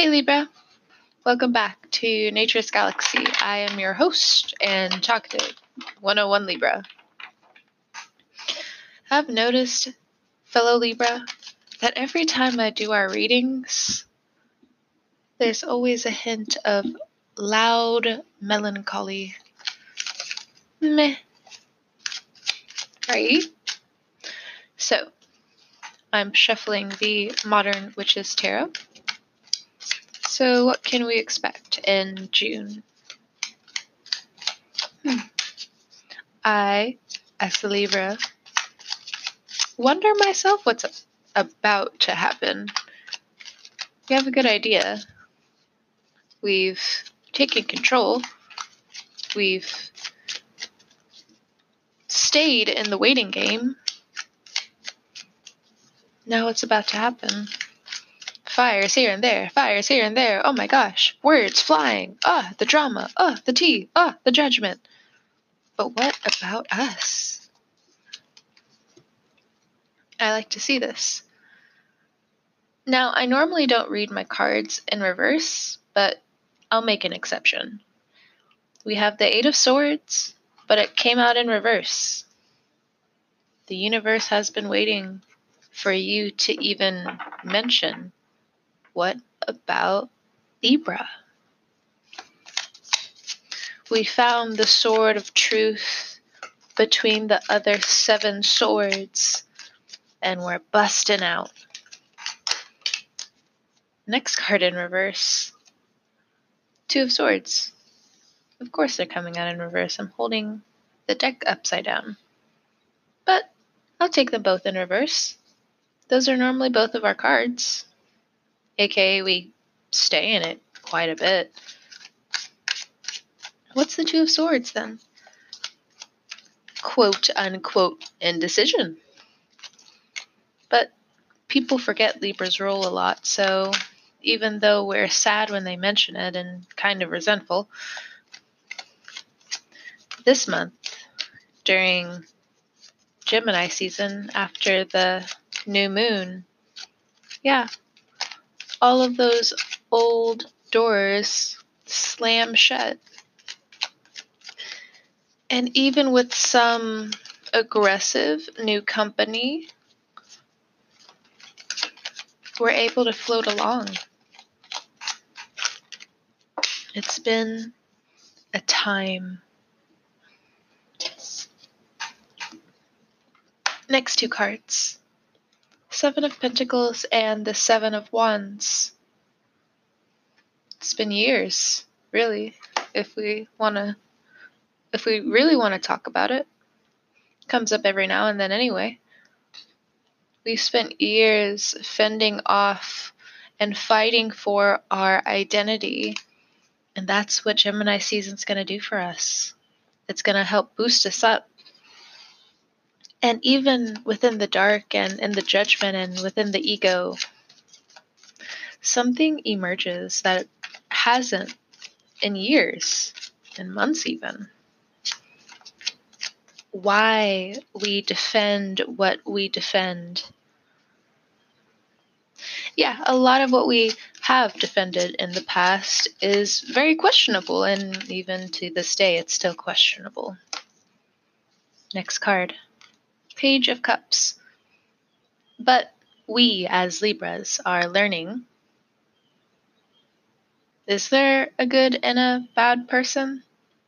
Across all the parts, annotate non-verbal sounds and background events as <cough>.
Hey Libra, welcome back to Nature's Galaxy. I am your host and talkative 101 Libra. I've noticed, fellow Libra, that every time I do our readings, there's always a hint of loud melancholy. Meh. Right? So, I'm shuffling the Modern Witches Tarot. So, what can we expect in June? Hmm. I, as the Libra, wonder myself what's about to happen. We have a good idea. We've taken control. We've stayed in the waiting game now what's about to happen? Fires here and there, fires here and there. Oh my gosh, words flying. Ah, the drama. Ah, the tea. Ah, the judgment. But what about us? I like to see this. Now, I normally don't read my cards in reverse, but I'll make an exception. We have the Eight of Swords, but it came out in reverse. The universe has been waiting for you to even mention. What about Libra? We found the sword of truth between the other seven swords, and we're busting out. Next card in reverse Two of Swords. Of course, they're coming out in reverse. I'm holding the deck upside down. But I'll take them both in reverse. Those are normally both of our cards. AKA, we stay in it quite a bit. What's the Two of Swords then? Quote unquote indecision. But people forget Libra's role a lot, so even though we're sad when they mention it and kind of resentful, this month, during Gemini season, after the new moon. Yeah. All of those old doors slam shut. And even with some aggressive new company, we're able to float along. It's been a time. Next two cards. Seven of Pentacles and the Seven of Wands. It's been years, really, if we want to if we really want to talk about it. Comes up every now and then anyway. We spent years fending off and fighting for our identity. And that's what Gemini season's going to do for us. It's going to help boost us up and even within the dark and in the judgment and within the ego, something emerges that hasn't in years, in months even. Why we defend what we defend. Yeah, a lot of what we have defended in the past is very questionable, and even to this day, it's still questionable. Next card. Page of Cups. But we, as Libras, are learning. Is there a good and a bad person?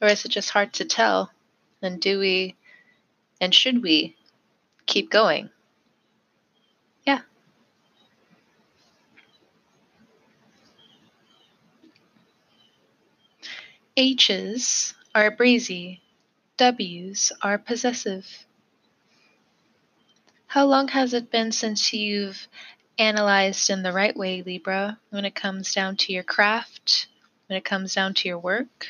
Or is it just hard to tell? And do we and should we keep going? Yeah. H's are breezy, W's are possessive. How long has it been since you've analyzed in the right way, Libra, when it comes down to your craft, when it comes down to your work,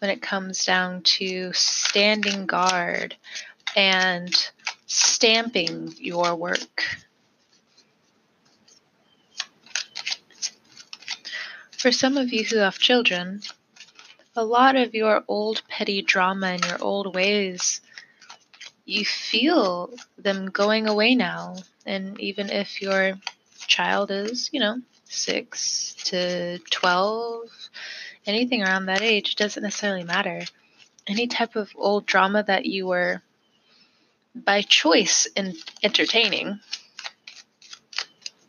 when it comes down to standing guard and stamping your work? For some of you who have children, a lot of your old petty drama and your old ways you feel them going away now. And even if you're child is, you know, 6 to 12, anything around that age doesn't necessarily matter. Any type of old drama that you were by choice in entertaining.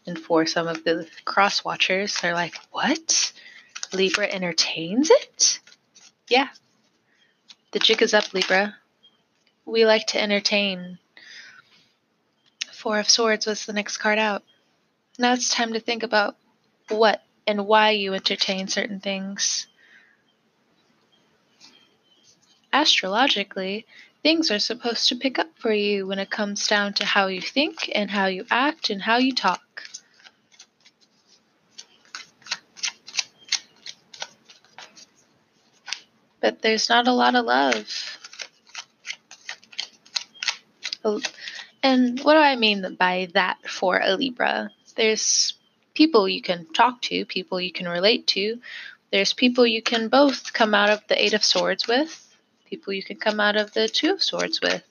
And for some of the cross watchers, they're like, what? Libra entertains it? Yeah. The jig is up, Libra. We like to entertain. Four of Swords was the next card out. Now it's time to think about what and why you entertain certain things. Astrologically, things are supposed to pick up for you when it comes down to how you think and how you act and how you talk. But there's not a lot of love. And what do I mean by that for a Libra? There's people you can talk to, people you can relate to. There's people you can both come out of the Eight of Swords with, people you can come out of the Two of Swords with.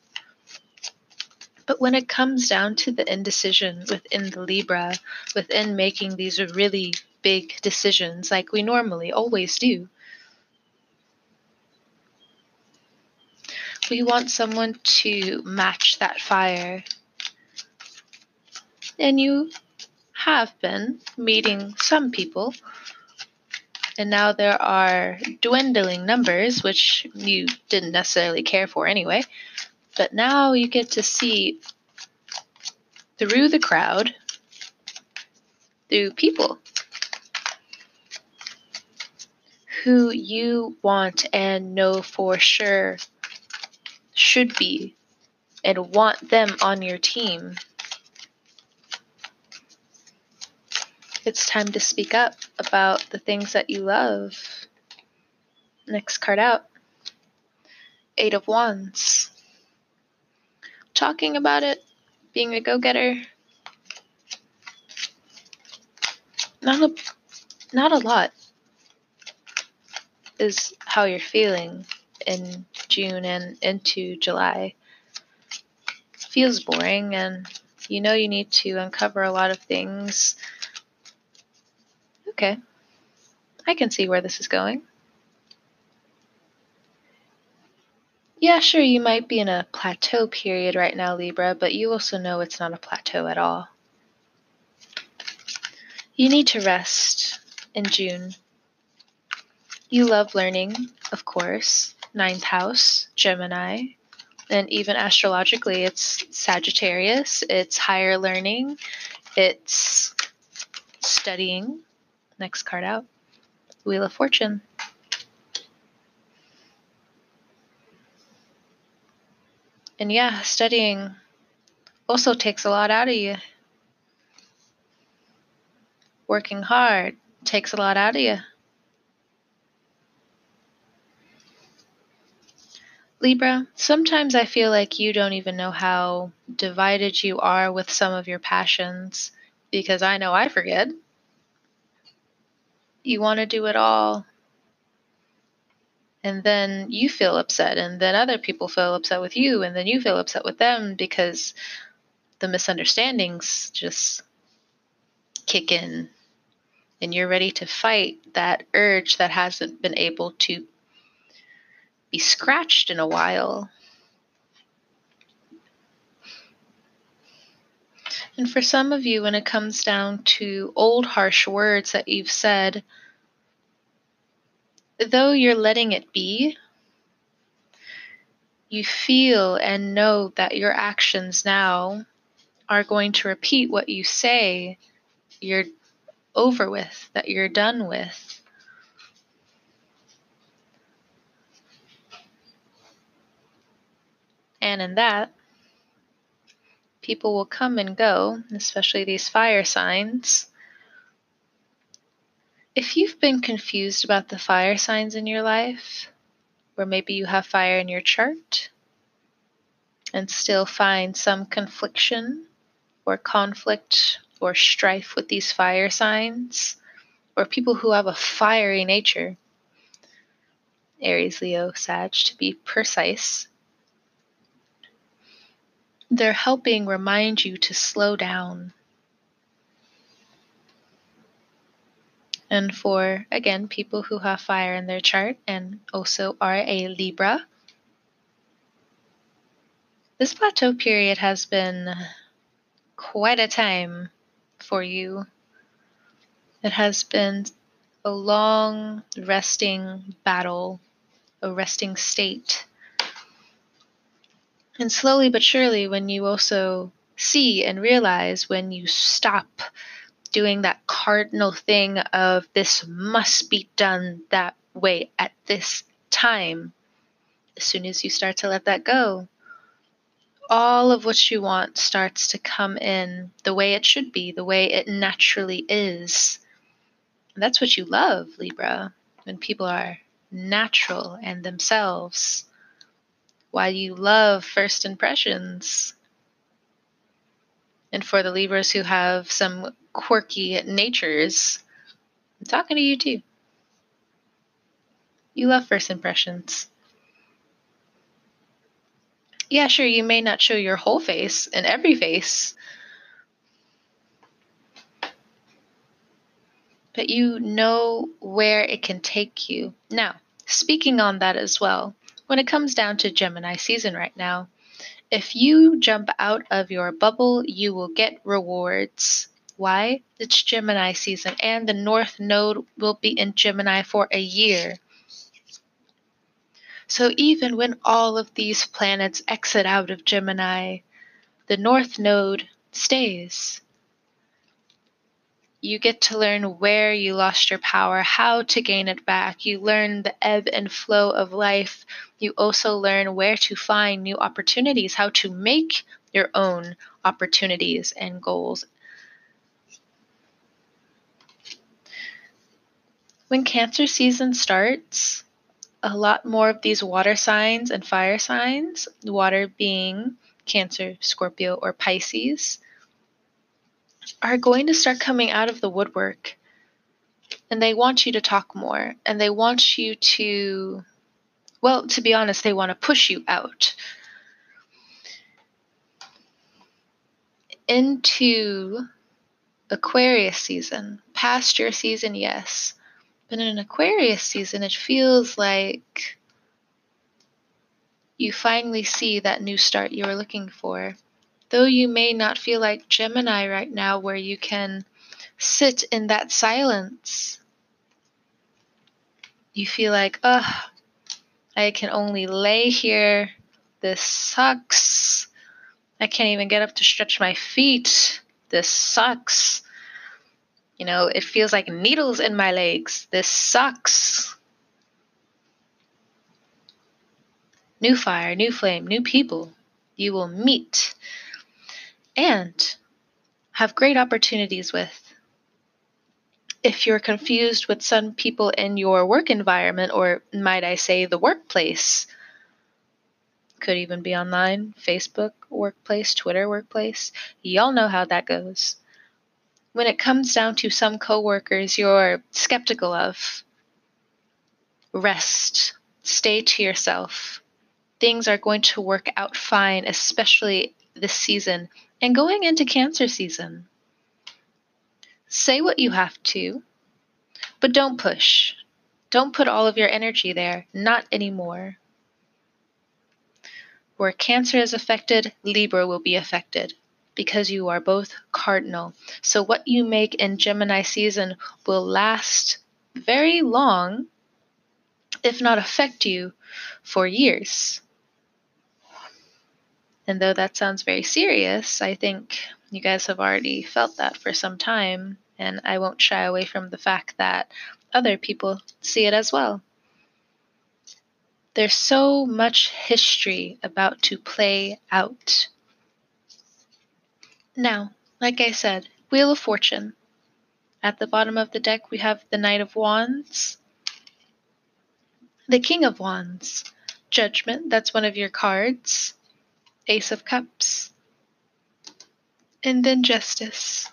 But when it comes down to the indecision within the Libra, within making these really big decisions like we normally always do, we want someone to match that fire. And you have been meeting some people and now there are dwindling numbers, which you didn't necessarily care for anyway. But now you get to see through the crowd, through people who you want and know for sure should be and want them on your team. It's time to speak up about the things that you love. Next card out Eight of Wands. Talking about it, being a go getter. Not a, not a lot is how you're feeling in June and into July. Feels boring, and you know you need to uncover a lot of things Okay. I can see where this is going. Yeah, sure, you might be in a plateau period right now, Libra, but you also know it's not a plateau at all. You need to rest in June. You love learning, of course. Ninth house, Gemini. And even astrologically, it's Sagittarius. It's higher learning. It's studying. Next card out Wheel of Fortune. And yeah, studying also takes a lot out of you. Working hard takes a lot out of you. Libra, sometimes I feel like you don't even know how divided you are with some of your passions because I know I forget. You want to do it all and then you feel upset and then other people feel upset with you and then you feel upset with them because the misunderstandings just kick in and you're ready to fight that urge that hasn't been able to be scratched in a while. And for some of you, when it comes down to old harsh words that you've said, though you're letting it be, you feel and know that your actions now are going to repeat what you say you're over with, that you're done with. And in that, people will come and go, especially these fire signs. If you've been confused about the fire signs in your life, or maybe you have fire in your chart and still find some confliction or conflict or strife with these fire signs, or people who have a fiery nature, Aries, Leo, Sag, to be precise, they're helping remind you to slow down. And for, again, people who have fire in their chart and also are a Libra, this plateau period has been quite a time for you. It has been a long resting battle, a resting state. And slowly but surely, when you also see and realize when you stop doing that cardinal thing of this must be done that way at this time, as soon as you start to let that go, all of what you want starts to come in the way it should be, the way it naturally is. And that's what you love, Libra, when people are natural and themselves. Why you love first impressions. And for the Libras who have some quirky natures, I'm talking to you too. You love first impressions yeah, sure, you may not show your whole face and every face, but you know where it can take you. Now, speaking on that as well, when it comes down to Gemini season right now, if you jump out of your bubble, you will get rewards. Why? It's Gemini season, and the North Node will be in Gemini for a year. So even when all of these planets exit out of Gemini, the North Node stays. You get to learn where you lost your power, how to gain it back. You learn the ebb and flow of life. You also learn where to find new opportunities, how to make your own opportunities and goals. When Cancer season starts, a lot more of these water signs and fire signs, water being Cancer, Scorpio, or Pisces, are going to start coming out of the woodwork. And they want you to talk more. And they want you to, well, to be honest, they want to push you out into Aquarius season, past your season, yes. But in an Aquarius season, it feels like you finally see that new start you were looking for. Though you may not feel like Gemini right now, where you can sit in that silence, you feel like, ugh, I can only lay here. This sucks. I can't even get up to stretch my feet. This sucks. You know, it feels like needles in my legs. This sucks. New fire, new flame, new people you will meet and have great opportunities with. If you're confused with some people in your work environment, or might I say the workplace, could even be online, Facebook workplace, Twitter workplace, y'all know how that goes when it comes down to some coworkers you're skeptical of, rest, stay to yourself. Things are going to work out fine, especially this season and going into Cancer season. Say what you have to, but don't push. Don't put all of your energy there. Not anymore. Where Cancer is affected, Libra will be affected because you are both cardinal. So, what you make in Gemini season will last very long, if not affect you for years. And though that sounds very serious, I think you guys have already felt that for some time, and I won't shy away from the fact that other people see it as well. There's so much history about to play out. Now, like I said, Wheel of Fortune. At the bottom of the deck, we have the Knight of Wands, the King of Wands, Judgment, that's one of your cards, Ace of Cups, and then Justice.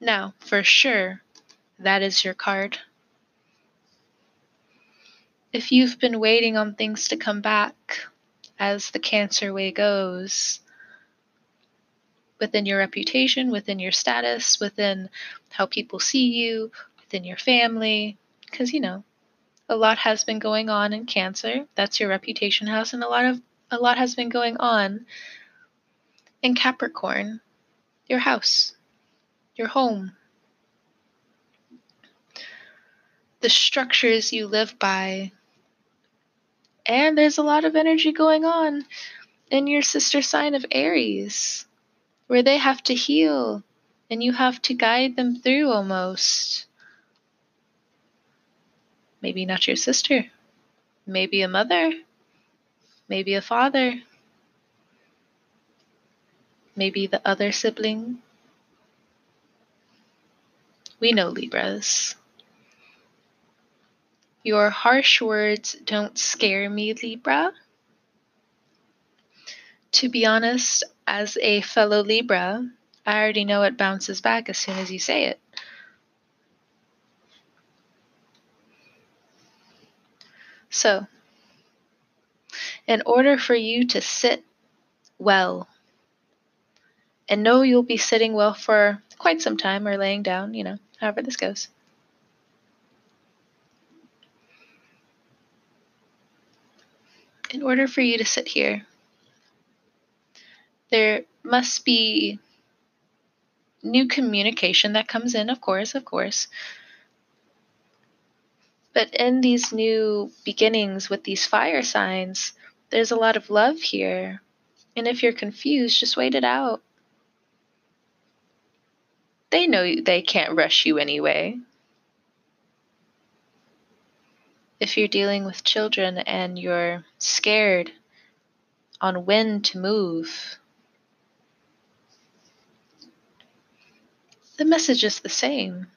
Now, for sure, that is your card. If you've been waiting on things to come back, as the Cancer way goes, within your reputation, within your status, within how people see you, within your family. Because, you know, a lot has been going on in Cancer. That's your reputation house, and a lot of a lot has been going on in Capricorn, your house, your home, the structures you live by. And there's a lot of energy going on in your sister sign of Aries, where they have to heal and you have to guide them through almost. Maybe not your sister, maybe a mother, maybe a father, maybe the other sibling. We know Libras. Your harsh words don't scare me, Libra. To be honest, as a fellow Libra, I already know it bounces back as soon as you say it. So, in order for you to sit well and know you'll be sitting well for quite some time or laying down, you know, however this goes. In order for you to sit here, there must be new communication that comes in, of course, of course. But in these new beginnings with these fire signs, there's a lot of love here. And if you're confused, just wait it out. They know they can't rush you anyway. If you're dealing with children and you're scared on when to move, the message is the same.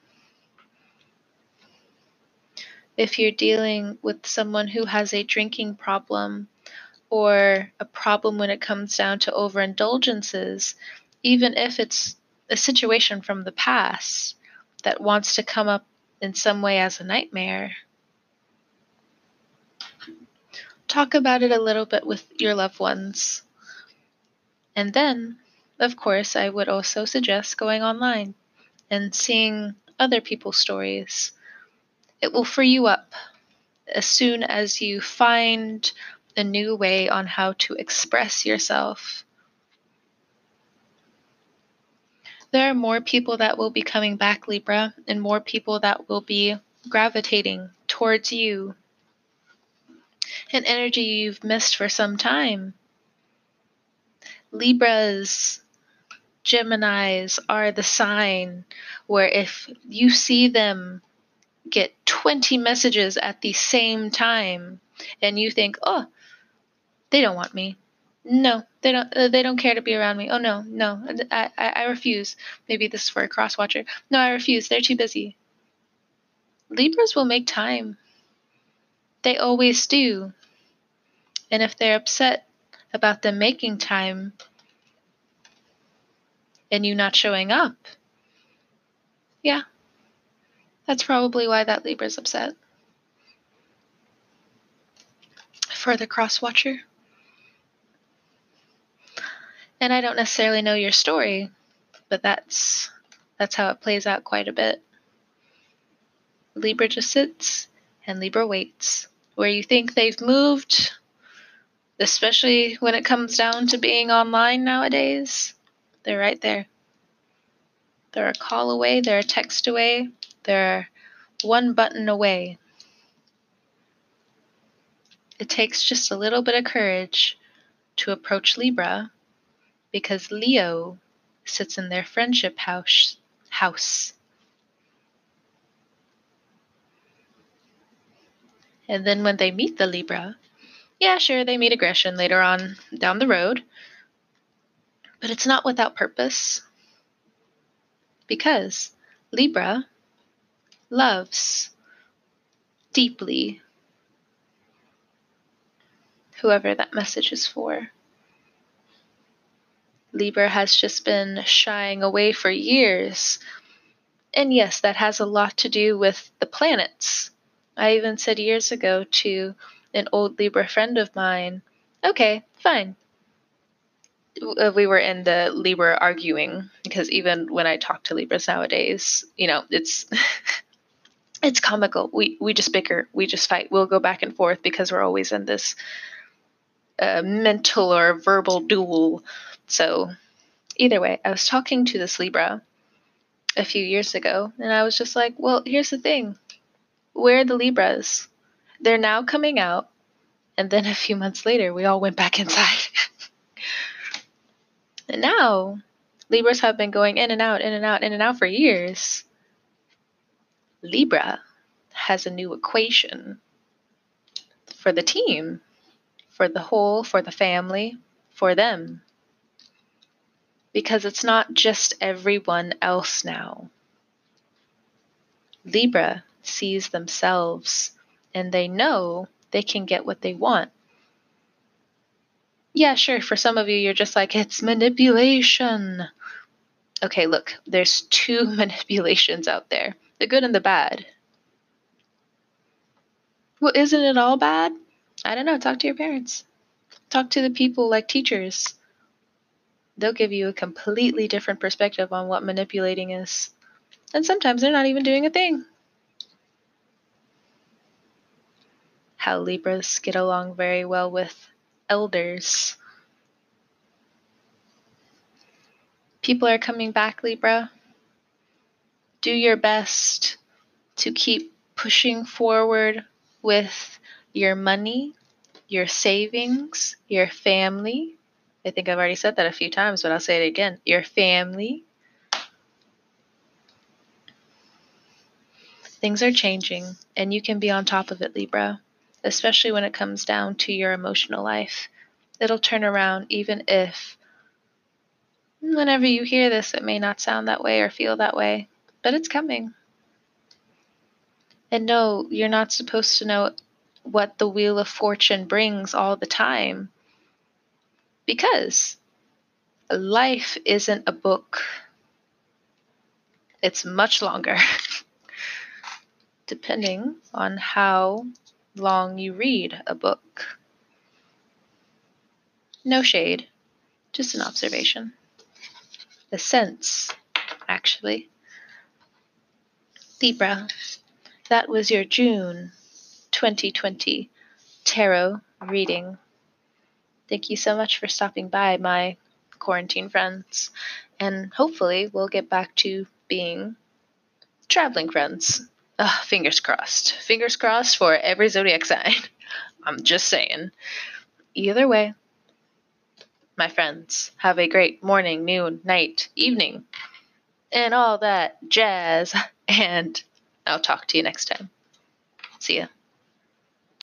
If you're dealing with someone who has a drinking problem or a problem when it comes down to overindulgences, even if it's a situation from the past that wants to come up in some way as a nightmare, talk about it a little bit with your loved ones. And then, of course, I would also suggest going online and seeing other people's stories. It will free you up as soon as you find a new way on how to express yourself. There are more people that will be coming back, Libra, and more people that will be gravitating towards you. An energy you've missed for some time. Libras Geminis are the sign where if you see them get 20 messages at the same time and you think, "Oh, they don't want me." No, they don't uh, they don't care to be around me. Oh no, no. I, I I refuse. Maybe this is for a cross watcher. No, I refuse. They're too busy. Libras will make time. They always do. And if they're upset about them making time, and you not showing up. Yeah, that's probably why that Libra's upset. For the cross watcher. And I don't necessarily know your story, but that's that's how it plays out quite a bit. Libra just sits and Libra waits. Where you think they've moved, especially when it comes down to being online nowadays, they're right there. They're a call away, they're a text away, they're one button away. It takes just a little bit of courage to approach Libra because Leo sits in their friendship house. house. And then when they meet the Libra, yeah, sure, they meet aggression later on down the road, but it's not without purpose. Because Libra loves deeply whoever that message is for. Libra has just been shying away for years. And yes, that has a lot to do with the planets. I even said years ago to an old Libra friend of mine, okay, fine. uh, we were in the Libra arguing because even when I talk to Libras nowadays, you know, it's <laughs> it's comical. We we just bicker, we just fight. We'll go back and forth because we're always in this uh, mental or verbal duel. So either way, I was talking to this Libra a few years ago, and I was just like, well, here's the thing. Where are the Libras? They're now coming out, and then a few months later, we all went back inside. <laughs> and now, Libras have been going in and out, in and out, in and out for years. Libra has a new equation for the team, for the whole, for the family, for them. Because it's not just everyone else now. Libra sees themselves and they know they can get what they want. Yeah, sure, for some of you, you're just like, it's manipulation. Okay, look, there's two <laughs> manipulations out there the good and the bad. Well, isn't it all bad? I don't know. Talk to your parents. Talk to the people like teachers. They'll give you a completely different perspective on what manipulating is. And sometimes they're not even doing a thing. How Libras get along very well with elders. People are coming back, Libra do your best to keep pushing forward with your money, your savings, your family. I think I've already said that a few times, but I'll say it again. Your family. Things are changing, and you can be on top of it, Libra, especially when it comes down to your emotional life. It'll turn around even if, whenever you hear this, it may not sound that way or feel that way but it's coming. And no, you're not supposed to know what the Wheel of Fortune brings all the time. Because life isn't a book, it's much longer, <laughs> depending on how long you read a book. No shade, just an observation. A sense, actually. Libra, that was your June 2020 tarot reading. Thank you so much for stopping by, my quarantine friends, and hopefully we'll get back to being traveling friends. Ugh, fingers crossed. Fingers crossed for every zodiac sign. <laughs> I'm just saying. Either way, my friends, have a great morning, noon, night, evening, and all that jazz. <laughs> And I'll talk to you next time. See ya.